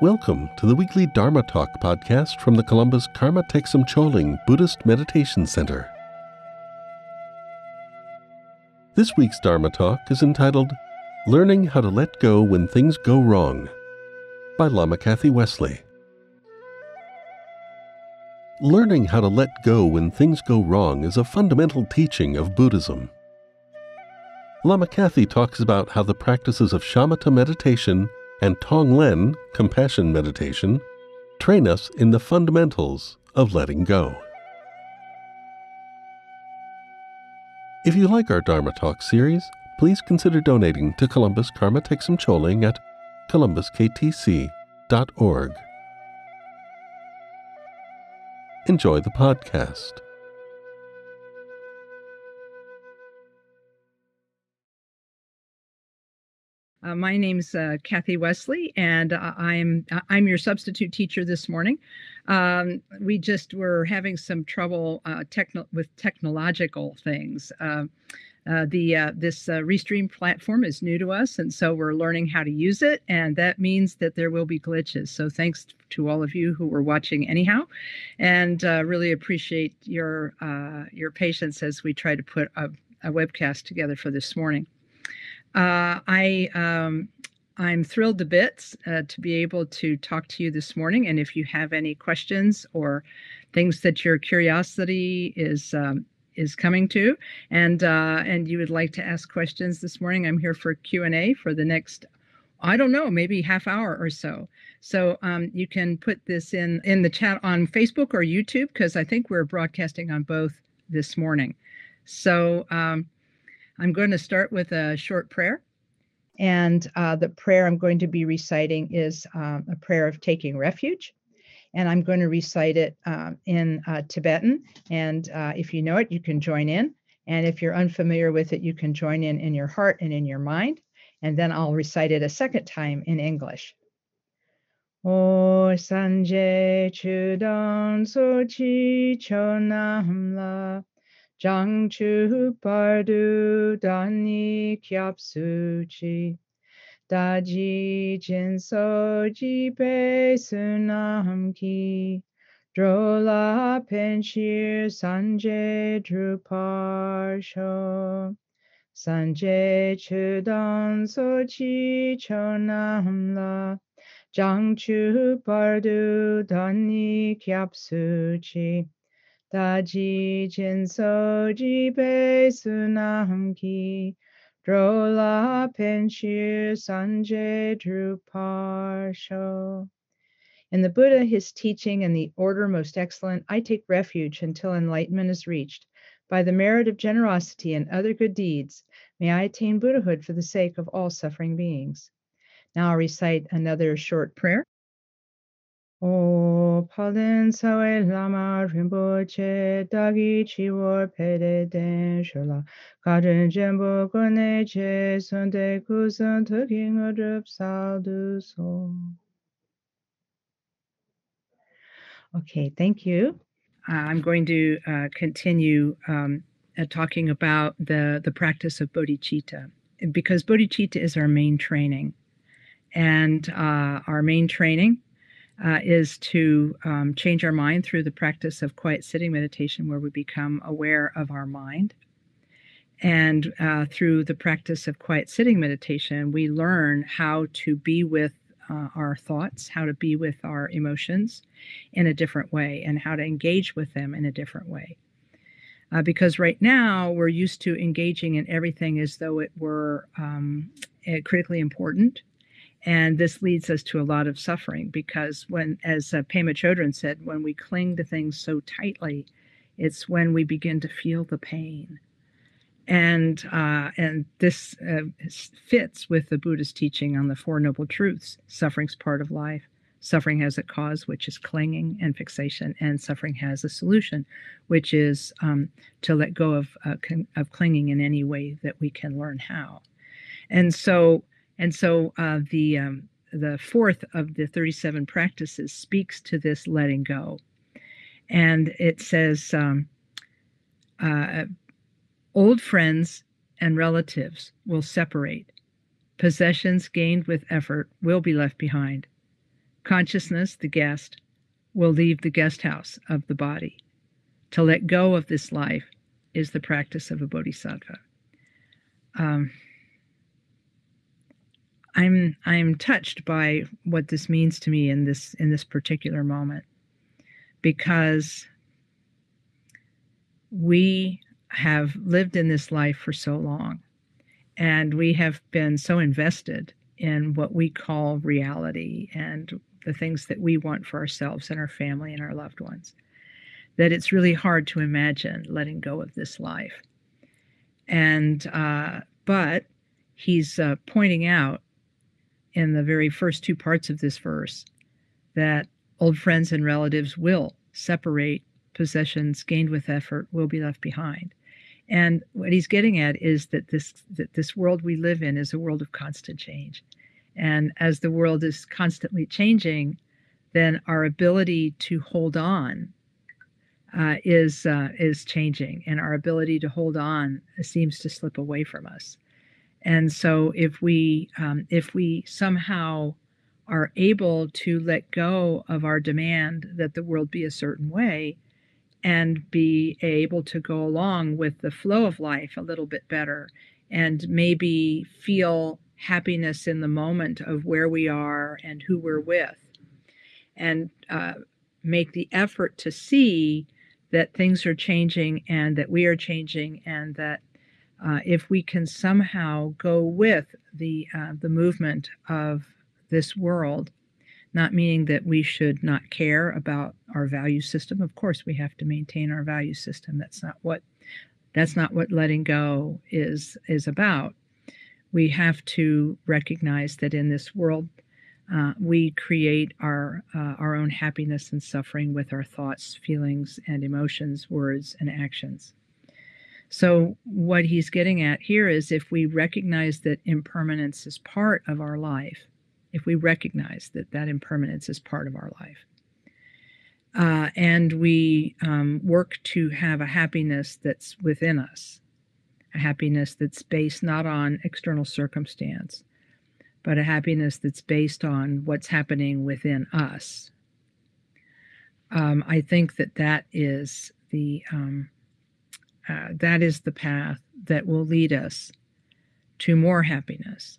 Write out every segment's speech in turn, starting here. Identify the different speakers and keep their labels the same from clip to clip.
Speaker 1: Welcome to the weekly Dharma Talk podcast from the Columbus Karma Thegsum Choling Buddhist Meditation Center. This week's Dharma Talk is entitled Learning How to Let Go When Things Go Wrong by Lama Kathy Wesley. Learning how to let go when things go wrong is a fundamental teaching of Buddhism. Lama Kathy talks about how the practices of shamatha meditation and Tonglen, compassion meditation, train us in the fundamentals of letting go. If you like our Dharma Talk series, please consider donating to Columbus Karma Thegsum Choling at columbusktc.org. Enjoy the podcast.
Speaker 2: Uh, my name's uh, Kathy Wesley, and uh, I'm I'm your substitute teacher this morning. Um, we just were having some trouble uh, techno- with technological things. Uh, uh, the this Restream platform is new to us, and so we're learning how to use it, and that means that there will be glitches. So thanks to all of you who were watching anyhow, and really appreciate your your patience as we try to put a, a webcast together for this morning. Uh, I um, I'm thrilled to bits uh, to be able to talk to you this morning. And if you have any questions or things that your curiosity is um, is coming to, and uh, and you would like to ask questions this morning, I'm here for Q and A for the next. I don't know, maybe half hour or so. So um, you can put this in in the chat on Facebook or YouTube because I think we're broadcasting on both this morning. So um, I'm going to start with a short prayer. And uh, the prayer I'm going to be reciting is um, a prayer of taking refuge. And I'm going to recite it um, in uh, Tibetan. And uh, if you know it, you can join in. And if you're unfamiliar with it, you can join in in your heart and in your mind. And then I'll recite it a second time in English. O Sanje Chudan Sochi Chonamla Jang Chu Pardu Dani Kyap da Daji Jin Soji Pe Sunam Ki Drola Penshir Sanjay Druparsho Sanjay Chudan Sochi Chonam La Jang Chu Pardu Dani Kyap Suchi Daji Jin Soji Bei Sunam Ki Drola Penshir Sanjay Drupar In the Buddha, his teaching, and the order most excellent, I take refuge until enlightenment is reached. By the merit of generosity and other good deeds, may I attain Buddhahood for the sake of all suffering beings. Now I'll recite another short prayer. O Sawe Lama Rinpoche Dagi Chiwar Pede Den Kone Che Kusan Saldu So. Okay, thank you. Uh, I'm going to uh, continue um, uh, talking about the, the practice of bodhicitta because bodhicitta is our main training. And uh, our main training uh, is to um, change our mind through the practice of quiet sitting meditation, where we become aware of our mind. And uh, through the practice of quiet sitting meditation, we learn how to be with uh, our thoughts, how to be with our emotions in a different way, and how to engage with them in a different way. Uh, because right now we're used to engaging in everything as though it were um, eh, critically important and this leads us to a lot of suffering because when, as uh, Pema Chodron said, when we cling to things so tightly, it's when we begin to feel the pain. And uh, and this uh, fits with the Buddhist teaching on the Four Noble Truths. Suffering's part of life. Suffering has a cause, which is clinging and fixation, and suffering has a solution, which is um, to let go of uh, con- of clinging in any way that we can learn how. And so and so uh, the um, the fourth of the 37 practices speaks to this letting go. And it says, um, uh, old friends and relatives will separate. Possessions gained with effort will be left behind. Consciousness, the guest, will leave the guest house of the body. To let go of this life is the practice of a bodhisattva. Um, I'm I'm touched by what this means to me in this in this particular moment. Because we have lived in this life for so long and we have been so invested in what we call reality and the things that we want for ourselves and our family and our loved ones that it's really hard to imagine letting go of this life. And uh, but he's uh, pointing out in the very first two parts of this verse that old friends and relatives will separate possessions gained with effort will be left behind and what he's getting at is that this that this world we live in is a world of constant change. And as the world is constantly changing, then our ability to hold on uh, is uh, is changing, and our ability to hold on seems to slip away from us. And so, if we um, if we somehow are able to let go of our demand that the world be a certain way, and be able to go along with the flow of life a little bit better and maybe feel happiness in the moment of where we are and who we're with and uh, make the effort to see that things are changing and that we are changing and that uh, if we can somehow go with the uh, the movement of this world not meaning that we should not care about our value system. Of course, we have to maintain our value system. That's not what that's not what letting go is is about. We have to recognize that in this world, uh, we create our uh, our own happiness and suffering with our thoughts, feelings, and emotions, words, and actions. So, what he's getting at here is if we recognize that impermanence is part of our life, if we recognize that that impermanence is part of our life. Uh, and we um, work to have a happiness that's within us, a happiness that's based not on external circumstance, but a happiness that's based on what's happening within us. Um, I think that that is the um, uh, that is the path that will lead us to more happiness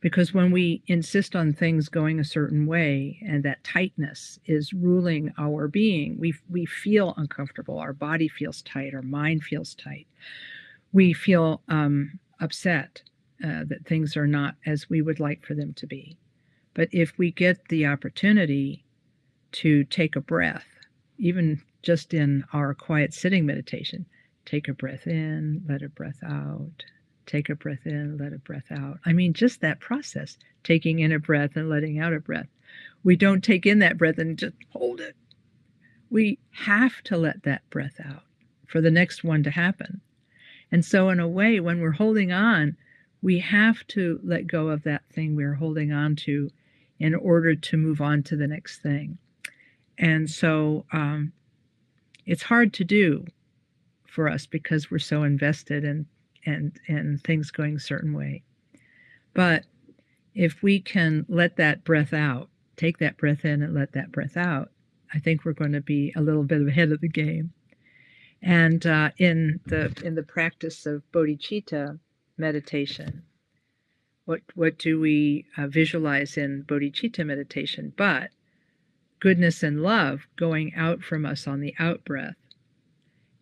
Speaker 2: because when we insist on things going a certain way and that tightness is ruling our being, we, we feel uncomfortable. Our body feels tight, our mind feels tight. We feel um, upset uh, that things are not as we would like for them to be. But if we get the opportunity to take a breath, even just in our quiet sitting meditation, take a breath in, let a breath out, take a breath in, let a breath out. I mean, just that process, taking in a breath and letting out a breath. We don't take in that breath and just hold it. We have to let that breath out for the next one to happen. And so, in a way, when we're holding on, we have to let go of that thing we're holding on to in order to move on to the next thing. And so, um, it's hard to do for us because we're so invested in and and things going a certain way. But if we can let that breath out, take that breath in and let that breath out, I think we're going to be a little bit ahead of the game. And uh, in the in the practice of bodhicitta meditation, what what do we uh, visualize in bodhicitta meditation? But goodness and love going out from us on the out breath,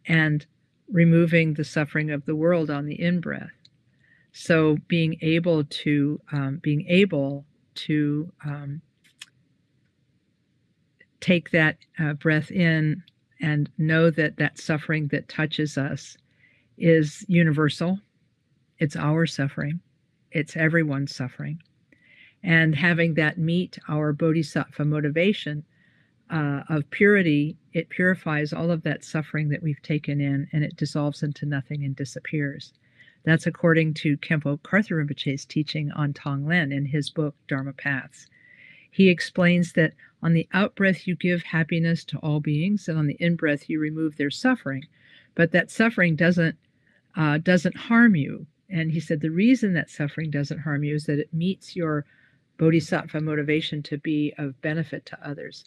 Speaker 2: and removing the suffering of the world on the in breath. So being able to um, being able to um, take that uh, breath in and know that that suffering that touches us is universal. It's our suffering. It's everyone's suffering. And having that meet our bodhisattva motivation uh, of purity, it purifies all of that suffering that we've taken in and it dissolves into nothing and disappears. That's according to Khenpo Karthar Rinpoche's teaching on Tonglen in his book, Dharma Paths. He explains that on the outbreath you give happiness to all beings, and on the in breath, you remove their suffering. But that suffering doesn't uh, doesn't harm you. And he said the reason that suffering doesn't harm you is that it meets your bodhisattva motivation to be of benefit to others.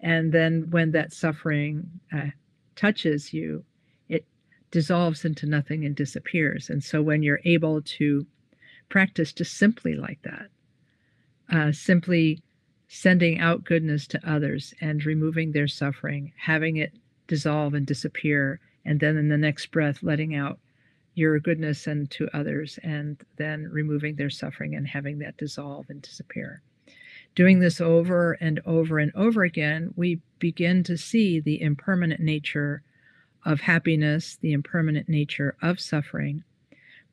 Speaker 2: And then when that suffering uh, touches you, it dissolves into nothing and disappears. And so when you're able to practice just simply like that, uh, simply sending out goodness to others and removing their suffering, having it dissolve and disappear, and then in the next breath, letting out your goodness and to others, and then removing their suffering and having that dissolve and disappear. Doing this over and over and over again, we begin to see the impermanent nature of happiness, the impermanent nature of suffering,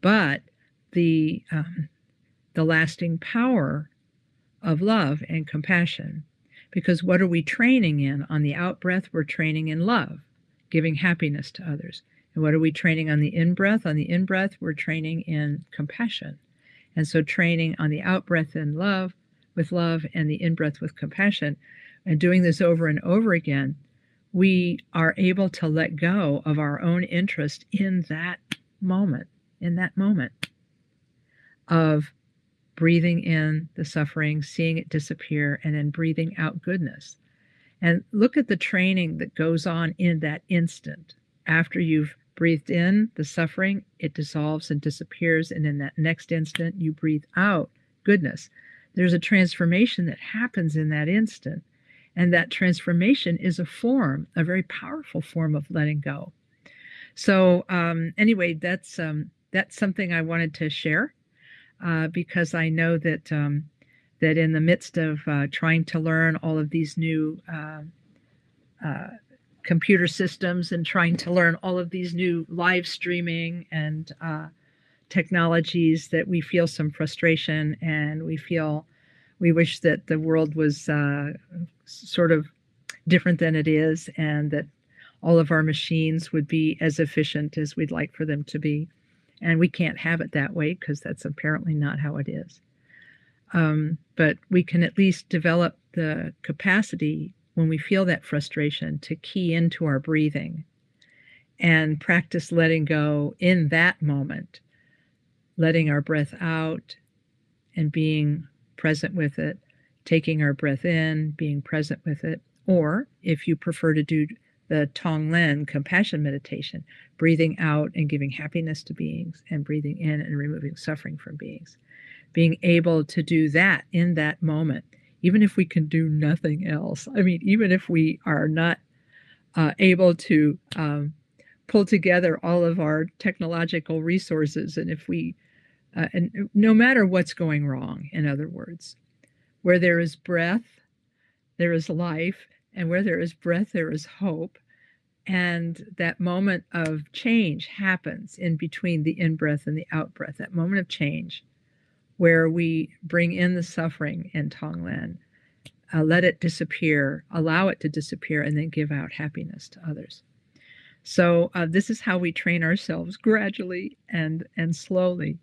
Speaker 2: but the um, the lasting power of love and compassion. Because what are we training in? On the out breath, we're training in love, giving happiness to others. And what are we training on the in breath? On the in breath, we're training in compassion. And so, training on the out breath in love, with love, and the in breath with compassion, and doing this over and over again, we are able to let go of our own interest in that moment, in that moment of breathing in the suffering, seeing it disappear, and then breathing out goodness. And look at the training that goes on in that instant. After you've breathed in the suffering, it dissolves and disappears. And in that next instant, you breathe out goodness. There's a transformation that happens in that instant. And that transformation is a form, a very powerful form of letting go. So, um, anyway, that's um, that's something I wanted to share uh, because I know that um, that in the midst of uh, trying to learn all of these new uh, uh, computer systems and trying to learn all of these new live streaming and uh, technologies, that we feel some frustration and we feel we wish that the world was uh, sort of different than it is and that all of our machines would be as efficient as we'd like for them to be. And we can't have it that way because that's apparently not how it is. Um, but we can at least develop the capacity when we feel that frustration to key into our breathing and practice letting go in that moment, letting our breath out and being present with it, taking our breath in, being present with it. Or if you prefer to do the Tonglen compassion meditation, breathing out and giving happiness to beings, and breathing in and removing suffering from beings. Being able to do that in that moment, even if we can do nothing else. I mean, even if we are not uh, able to um, pull together all of our technological resources, and if we, uh, and no matter what's going wrong, in other words, where there is breath, there is life, and where there is breath, there is hope. And that moment of change happens in between the in breath and the out breath, that moment of change where we bring in the suffering in Tonglen, uh, let it disappear, allow it to disappear, and then give out happiness to others. So uh, this is how we train ourselves gradually and and slowly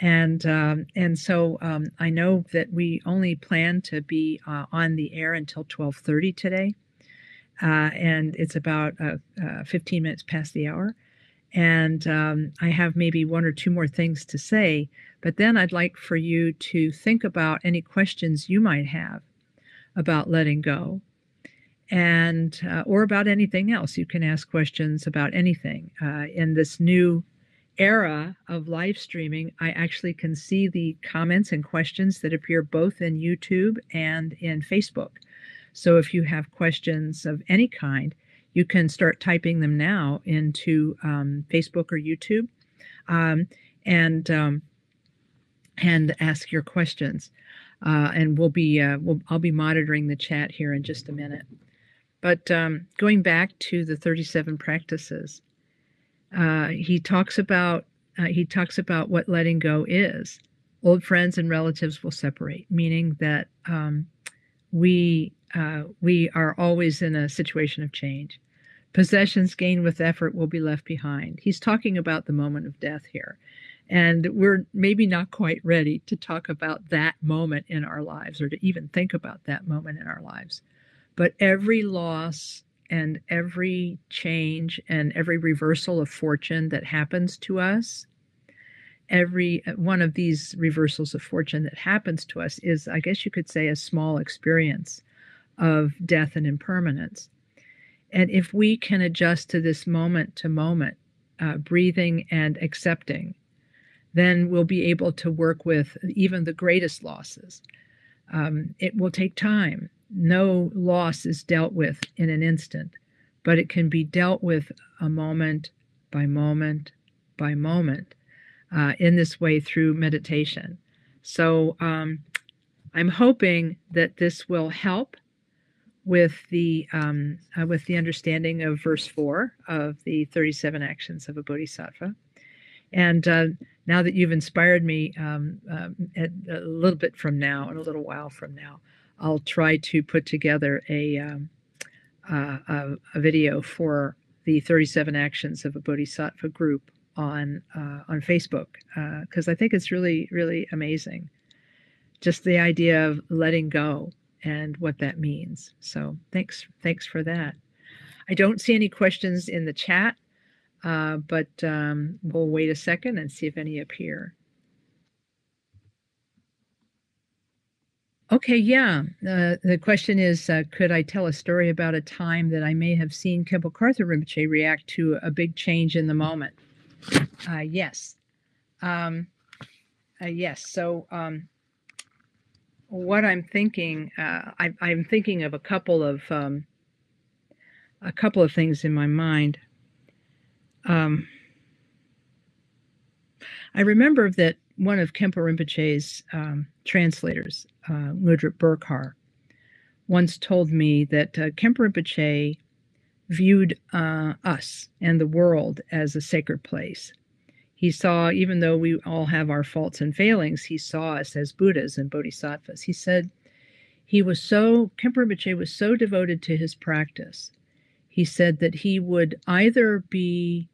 Speaker 2: and um, and so um, I know that we only plan to be uh, on the air until 12:30 today, uh, and it's about uh, uh 15 minutes past the hour. And um, I have maybe one or two more things to say, but then I'd like for you to think about any questions you might have about letting go, and uh, or about anything else. You can ask questions about anything uh, in this new era of live streaming, I actually can see the comments and questions that appear both in YouTube and in Facebook. So if you have questions of any kind, you can start typing them now into um, Facebook or YouTube, um, and um, and ask your questions. Uh, and we'll be uh, we'll, I'll be monitoring the chat here in just a minute. But um, going back to the 37 practices, uh, he talks about uh, he talks about what letting go is. Old friends and relatives will separate, meaning that um, we uh, we are always in a situation of change. Possessions gained with effort will be left behind. He's talking about the moment of death here. And we're maybe not quite ready to talk about that moment in our lives or to even think about that moment in our lives. But every loss and every change and every reversal of fortune that happens to us every uh, one of these reversals of fortune that happens to us is, I guess you could say, a small experience of death and impermanence. And if we can adjust to this moment to moment, uh, breathing and accepting, then we'll be able to work with even the greatest losses. Um, it will take time. No loss is dealt with in an instant, but it can be dealt with a moment by moment by moment uh, in this way through meditation. So um, I'm hoping that this will help with the um, uh, with the understanding of verse four of the 37 actions of a bodhisattva. And uh, now that you've inspired me um, um, a little bit from now and a little while from now, I'll try to put together a, um, uh, a, a, video for the 37 actions of a bodhisattva group on uh, on Facebook because uh, I think it's really really amazing. Just the idea of letting go and what that means. So thanks thanks for that. I don't see any questions in the chat, uh, but um, we'll wait a second and see if any appear. Okay, yeah. Uh, the question is uh, Could I tell a story about a time that I may have seen Khenpo Karthar Rinpoche react to a big change in the moment? Uh, yes. Um, uh, yes. So, um, what I'm thinking, uh, I, am thinking of a couple of um, a couple of things in my mind. Um, I remember that one of Khenpo Rinpoche's um, translators, uh, Burkhar, once told me that uh, Khenpo Rinpoche viewed uh, us and the world as a sacred place. He saw, even though we all have our faults and failings, he saw us as Buddhas and Bodhisattvas. He said he was so, Khenpo Rinpoche was so devoted to his practice. He said that he would either be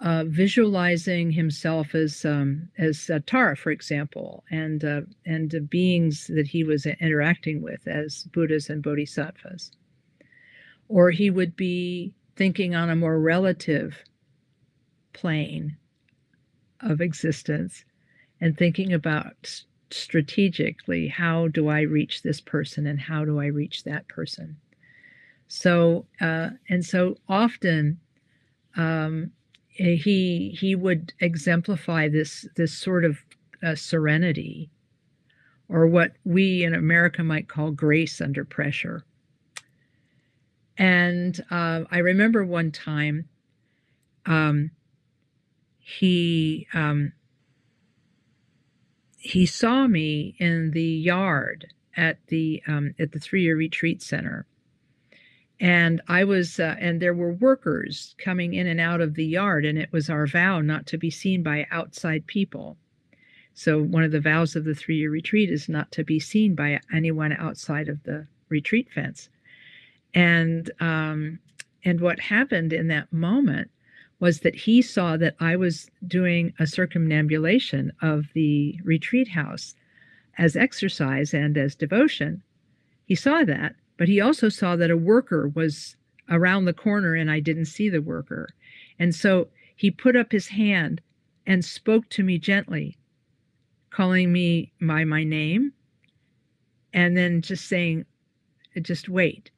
Speaker 2: uh, visualizing himself as um, as uh, Tara, for example, and uh, and the beings that he was interacting with as Buddhas and Bodhisattvas, or he would be thinking on a more relative plane of existence and thinking about strategically how do I reach this person and how do I reach that person. So uh, and so often um, he he would exemplify this this sort of uh, serenity, or what we in America might call grace under pressure. And uh, I remember one time um, he um, he saw me in the yard at the um, at the three year retreat center, and I was uh, and there were workers coming in and out of the yard, and it was our vow not to be seen by outside people. So one of the vows of the three year retreat is not to be seen by anyone outside of the retreat fence and um, and what happened in that moment was that he saw that I was doing a circumambulation of the retreat house as exercise and as devotion. He saw that, but he also saw that a worker was around the corner and I didn't see the worker. And so he put up his hand and spoke to me gently, calling me by my name, and then just saying, just wait.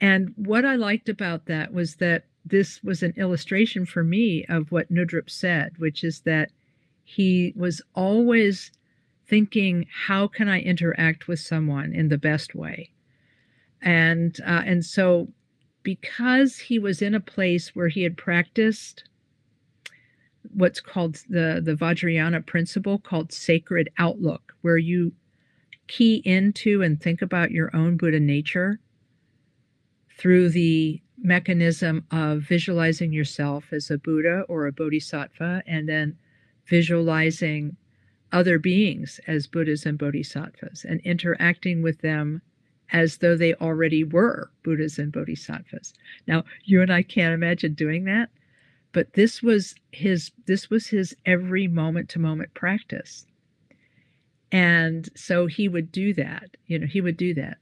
Speaker 2: And what I liked about that was that this was an illustration for me of what Ngodup said, which is that he was always thinking, how can I interact with someone in the best way? And uh, and so because he was in a place where he had practiced what's called the the Vajrayana principle called sacred outlook, where you key into and think about your own Buddha nature through the mechanism of visualizing yourself as a Buddha or a Bodhisattva, and then visualizing other beings as Buddhas and Bodhisattvas and interacting with them as though they already were Buddhas and Bodhisattvas. Now, you and I can't imagine doing that, but this was his this was his every moment to moment practice. And so he would do that, you know, he would do that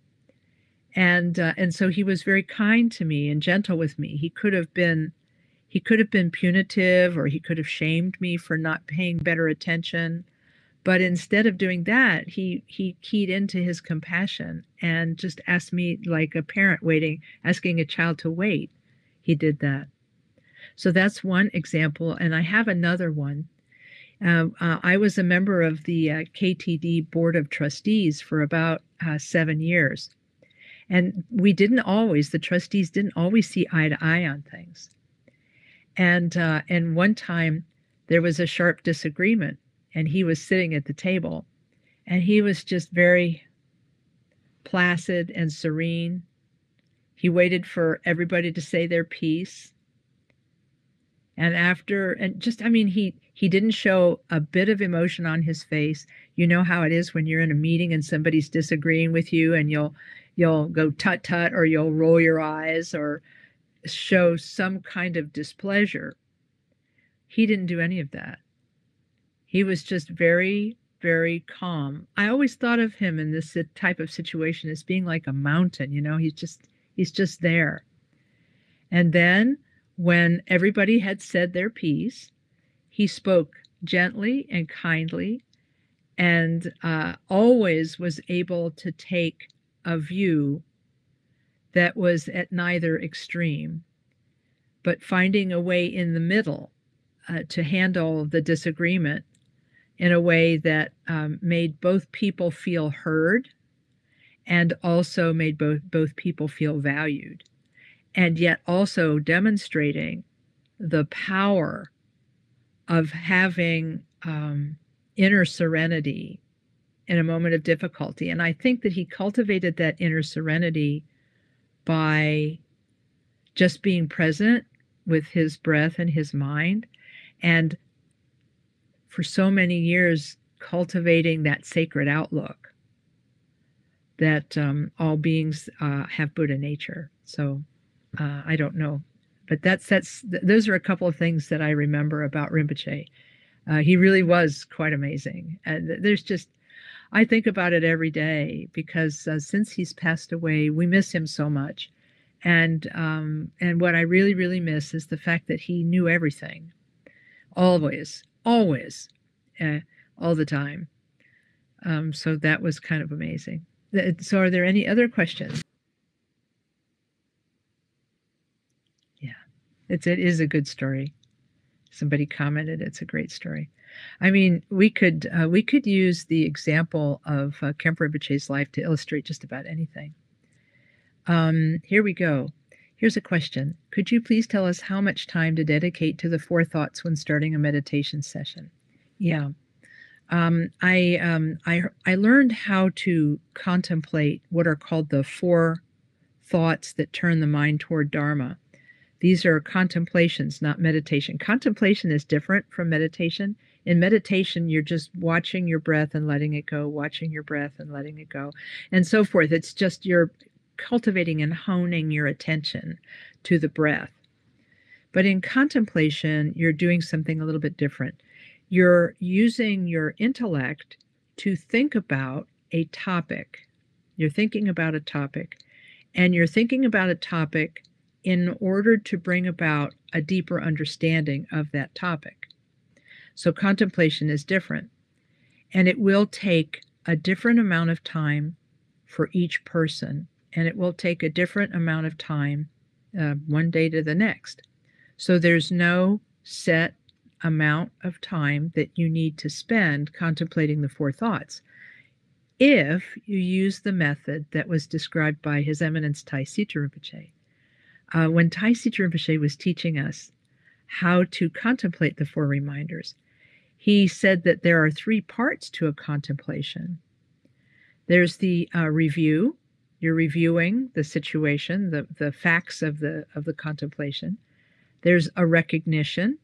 Speaker 2: and uh, and so he was very kind to me and gentle with me. He could have been he could have been punitive or he could have shamed me for not paying better attention. But instead of doing that, he he keyed into his compassion and just asked me like a parent waiting, asking a child to wait. He did that. So that's one example, and I have another one. Uh, uh, I was a member of the uh, KTD Board of Trustees for about uh, seven years. And we didn't always, the trustees didn't always see eye to eye on things. And uh, and one time there was a sharp disagreement, and he was sitting at the table, and he was just very placid and serene. He waited for everybody to say their piece. And after and just I mean he he didn't show a bit of emotion on his face. You know how it is when you're in a meeting and somebody's disagreeing with you and you'll you'll go tut tut or you'll roll your eyes or show some kind of displeasure. He didn't do any of that. He was just very, very calm. I always thought of him in this type of situation as being like a mountain, you know, he's just he's just there. And then when everybody had said their piece, he spoke gently and kindly and uh, always was able to take a view that was at neither extreme, but finding a way in the middle uh, to handle the disagreement in a way that um, made both people feel heard and also made both, both people feel valued, and yet also demonstrating the power of having um, inner serenity in a moment of difficulty. And I think that he cultivated that inner serenity by just being present with his breath and his mind. And for so many years, cultivating that sacred outlook that um, all beings uh, have Buddha nature. So uh, I don't know. But that's, that's, those are a couple of things that I remember about Rinpoche. Uh, he really was quite amazing. And there's just, I think about it every day because uh, since he's passed away, we miss him so much. And um, and what I really really miss is the fact that he knew everything, always, always, uh, all the time. Um, so that was kind of amazing. So, are there any other questions? Yeah, it's it is a good story. Somebody commented it's a great story. I mean, we could uh, we could use the example of uh, Khenpo Rinpoche's life to illustrate just about anything. Um, here we go. Here's a question. Could you please tell us how much time to dedicate to the four thoughts when starting a meditation session? Yeah. Um, I, um, I, I learned how to contemplate what are called the four thoughts that turn the mind toward Dharma. These are contemplations, not meditation. Contemplation is different from meditation in meditation, you're just watching your breath and letting it go, watching your breath and letting it go, and so forth. It's just you're cultivating and honing your attention to the breath. But in contemplation, you're doing something a little bit different. You're using your intellect to think about a topic. You're thinking about a topic, and you're thinking about a topic in order to bring about a deeper understanding of that topic. So contemplation is different. And it will take a different amount of time for each person. And it will take a different amount of time uh, one day to the next. So there's no set amount of time that you need to spend contemplating the four thoughts. If you use the method that was described by His Eminence Tai Situ Rinpoche, uh, when Tai Situ Rinpoche was teaching us how to contemplate the four reminders, he said that there are three parts to a contemplation there's the uh, review you're reviewing the situation the, the facts of the of the contemplation there's a recognition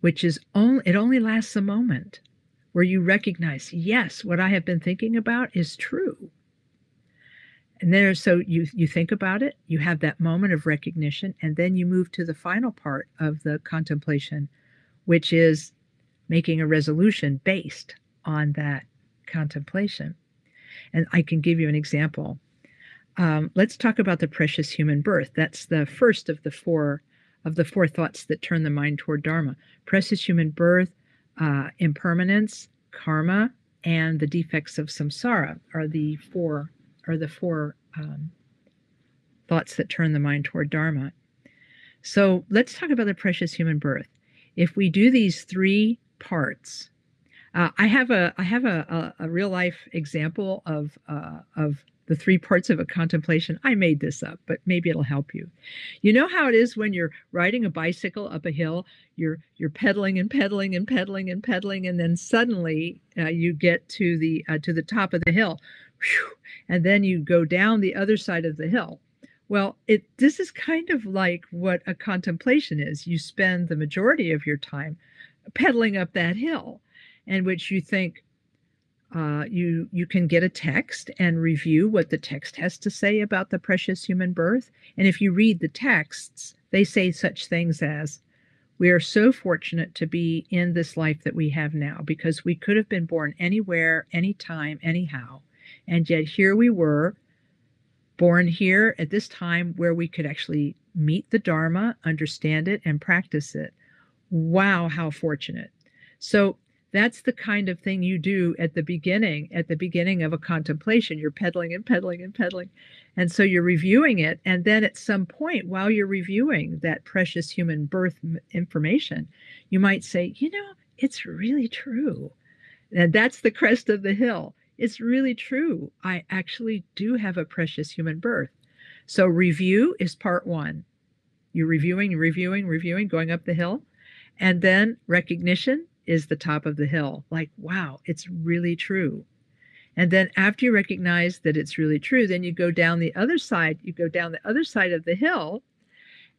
Speaker 2: which is only it only lasts a moment where you recognize yes what i have been thinking about is true and there so you you think about it you have that moment of recognition and then you move to the final part of the contemplation which is making a resolution based on that contemplation. And I can give you an example. Um, let's talk about the precious human birth. That's the first of the four of the four thoughts that turn the mind toward Dharma precious human birth, uh, impermanence, karma, and the defects of samsara are the four are the four um, thoughts that turn the mind toward Dharma. So let's talk about the precious human birth. If we do these three parts, uh, I have a I have a, a, a real life example of uh, of the three parts of a contemplation. I made this up, but maybe it'll help you. You know how it is when you're riding a bicycle up a hill, you're you're pedaling and pedaling and pedaling and pedaling, and then suddenly uh, you get to the uh, to the top of the hill, Whew, and then you go down the other side of the hill. Well, it this is kind of like what a contemplation is. You spend the majority of your time pedaling up that hill, in which you think, uh, you you can get a text and review what the text has to say about the precious human birth. And if you read the texts, they say such things as, "We are so fortunate to be in this life that we have now because we could have been born anywhere, anytime, anyhow, and yet here we were, born here at this time where we could actually meet the Dharma, understand it, and practice it. Wow, how fortunate!" So that's the kind of thing you do at the beginning at the beginning of a contemplation. You're pedaling and pedaling and pedaling and so you're reviewing it. And then at some point while you're reviewing that precious human birth information you might say you know it's really true. And that's the crest of the hill. It's really true. I actually do have a precious human birth. So review is part one. You're reviewing reviewing reviewing going up the hill. And then recognition is the top of the hill. Like, wow, it's really true. And then after you recognize that it's really true, then you go down the other side. You go down the other side of the hill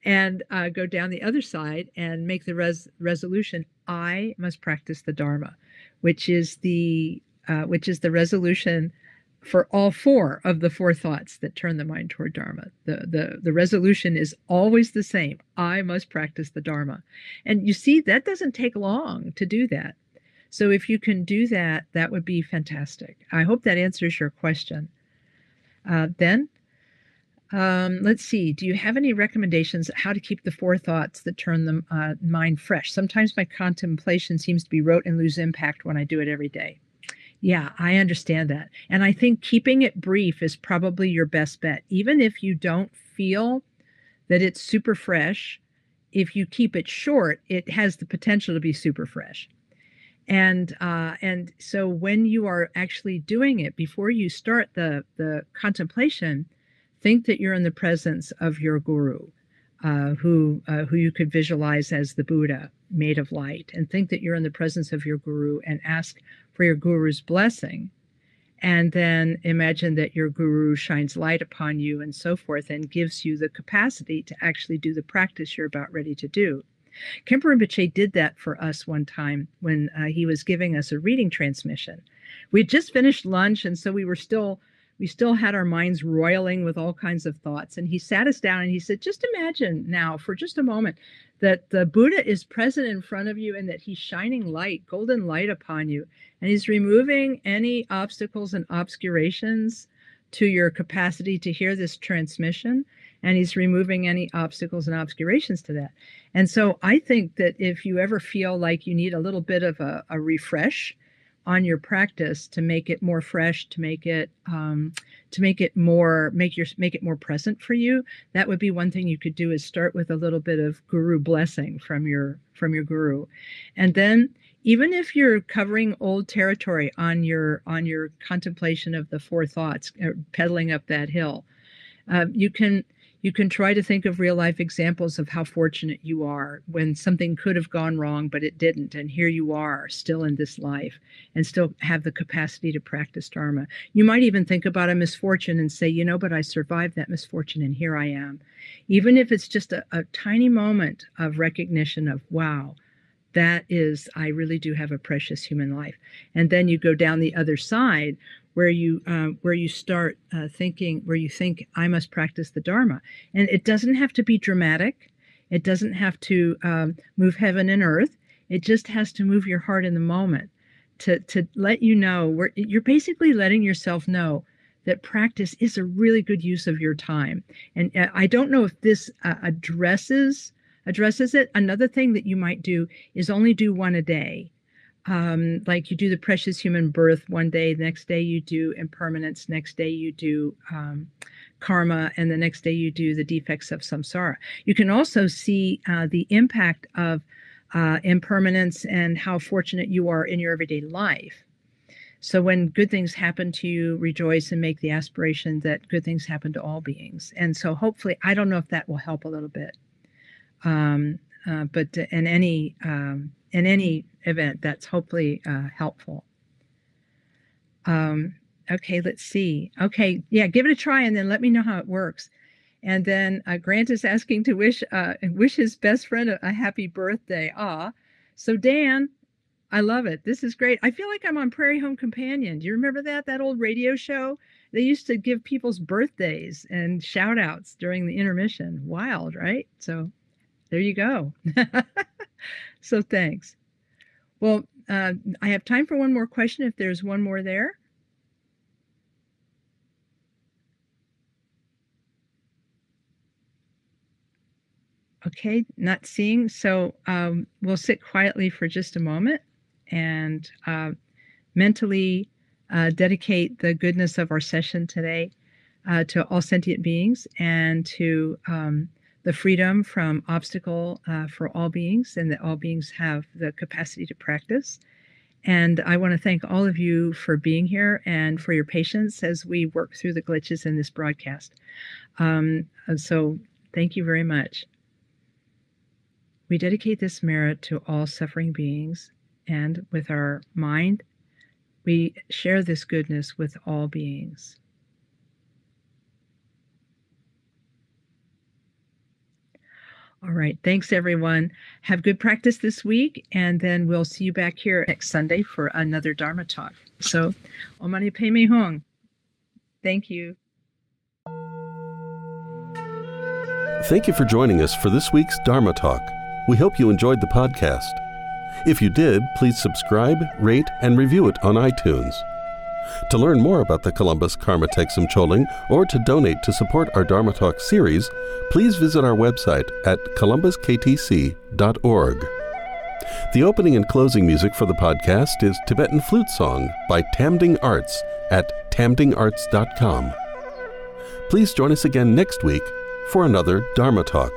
Speaker 2: and uh, go down the other side and make the res- resolution I must practice the Dharma, which is the uh, which is the resolution for all four of the four thoughts that turn the mind toward Dharma. The, the, the resolution is always the same I must practice the Dharma. And you see, that doesn't take long to do that. So if you can do that, that would be fantastic. I hope that answers your question. Uh, then, um, let's see. Do you have any recommendations how to keep the four thoughts that turn the uh, mind fresh? Sometimes my contemplation seems to be rote and lose impact when I do it every day. Yeah, I understand that. And I think keeping it brief is probably your best bet. Even if you don't feel that it's super fresh, if you keep it short, it has the potential to be super fresh. And uh, and so when you are actually doing it, before you start the the contemplation, think that you're in the presence of your guru, uh, who uh, who you could visualize as the Buddha made of light, and think that you're in the presence of your guru and ask for your guru's blessing. And then imagine that your guru shines light upon you and so forth and gives you the capacity to actually do the practice you're about ready to do. Khenpo Rinpoche did that for us one time when uh, he was giving us a reading transmission. We had just finished lunch, and so we were still we still had our minds roiling with all kinds of thoughts. And he sat us down and he said, Just imagine now for just a moment that the Buddha is present in front of you and that he's shining light, golden light upon you. And he's removing any obstacles and obscurations to your capacity to hear this transmission. And he's removing any obstacles and obscurations to that. And so I think that if you ever feel like you need a little bit of a, a refresh, on your practice to make it more fresh to make it um, to make it more make your make it more present for you that would be one thing you could do is start with a little bit of guru blessing from your from your guru. And then even if you're covering old territory on your on your contemplation of the four thoughts uh, pedaling up that hill uh, you can you can try to think of real life examples of how fortunate you are when something could have gone wrong, but it didn't. And here you are still in this life and still have the capacity to practice Dharma. You might even think about a misfortune and say, you know, but I survived that misfortune and here I am. Even if it's just a, a tiny moment of recognition of, wow, that is, I really do have a precious human life. And then you go down the other side where you uh, where you start uh, thinking where you think I must practice the Dharma, and it doesn't have to be dramatic. It doesn't have to um, move heaven and earth. It just has to move your heart in the moment to to let you know where you're basically letting yourself know that practice is a really good use of your time. And uh, I don't know if this uh, addresses addresses it. Another thing that you might do is only do one a day. Um, like you do the precious human birth one day, the next day you do impermanence, next day you do um, karma, and the next day you do the defects of samsara. You can also see uh, the impact of uh, impermanence and how fortunate you are in your everyday life. So when good things happen to you, rejoice and make the aspiration that good things happen to all beings. And so hopefully, I don't know if that will help a little bit. Um, uh, but in any um, in any event, that's hopefully uh, helpful. Um, okay, let's see. Okay, yeah, give it a try and then let me know how it works. And then uh, Grant is asking to wish uh, wish his best friend a, a happy birthday. Ah, so Dan, I love it. This is great. I feel like I'm on Prairie Home Companion. Do you remember that that old radio show? They used to give people's birthdays and shout outs during the intermission. Wild, right? So there you go. so thanks. Well, uh, I have time for one more question if there's one more there. Okay, not seeing. So um, we'll sit quietly for just a moment and uh, mentally uh, dedicate the goodness of our session today uh, to all sentient beings and to um, the freedom from obstacle uh, for all beings, and that all beings have the capacity to practice. And I want to thank all of you for being here and for your patience as we work through the glitches in this broadcast. Um, so, thank you very much. We dedicate this merit to all suffering beings, and with our mind, we share this goodness with all beings. All right. Thanks, everyone. Have good practice this week, and then we'll see you back here next Sunday for another Dharma talk. So, Om Mani Padme Hung. Thank you.
Speaker 1: Thank you for joining us for this week's Dharma talk. We hope you enjoyed the podcast. If you did, please subscribe, rate, and review it on iTunes. To learn more about the Columbus Karma Thegsum Choling or to donate to support our Dharma Talk series, please visit our website at columbusktc.org. The opening and closing music for the podcast is Tibetan Flute Song by Tamding Arts at tamdingarts.com. Please join us again next week for another Dharma Talk.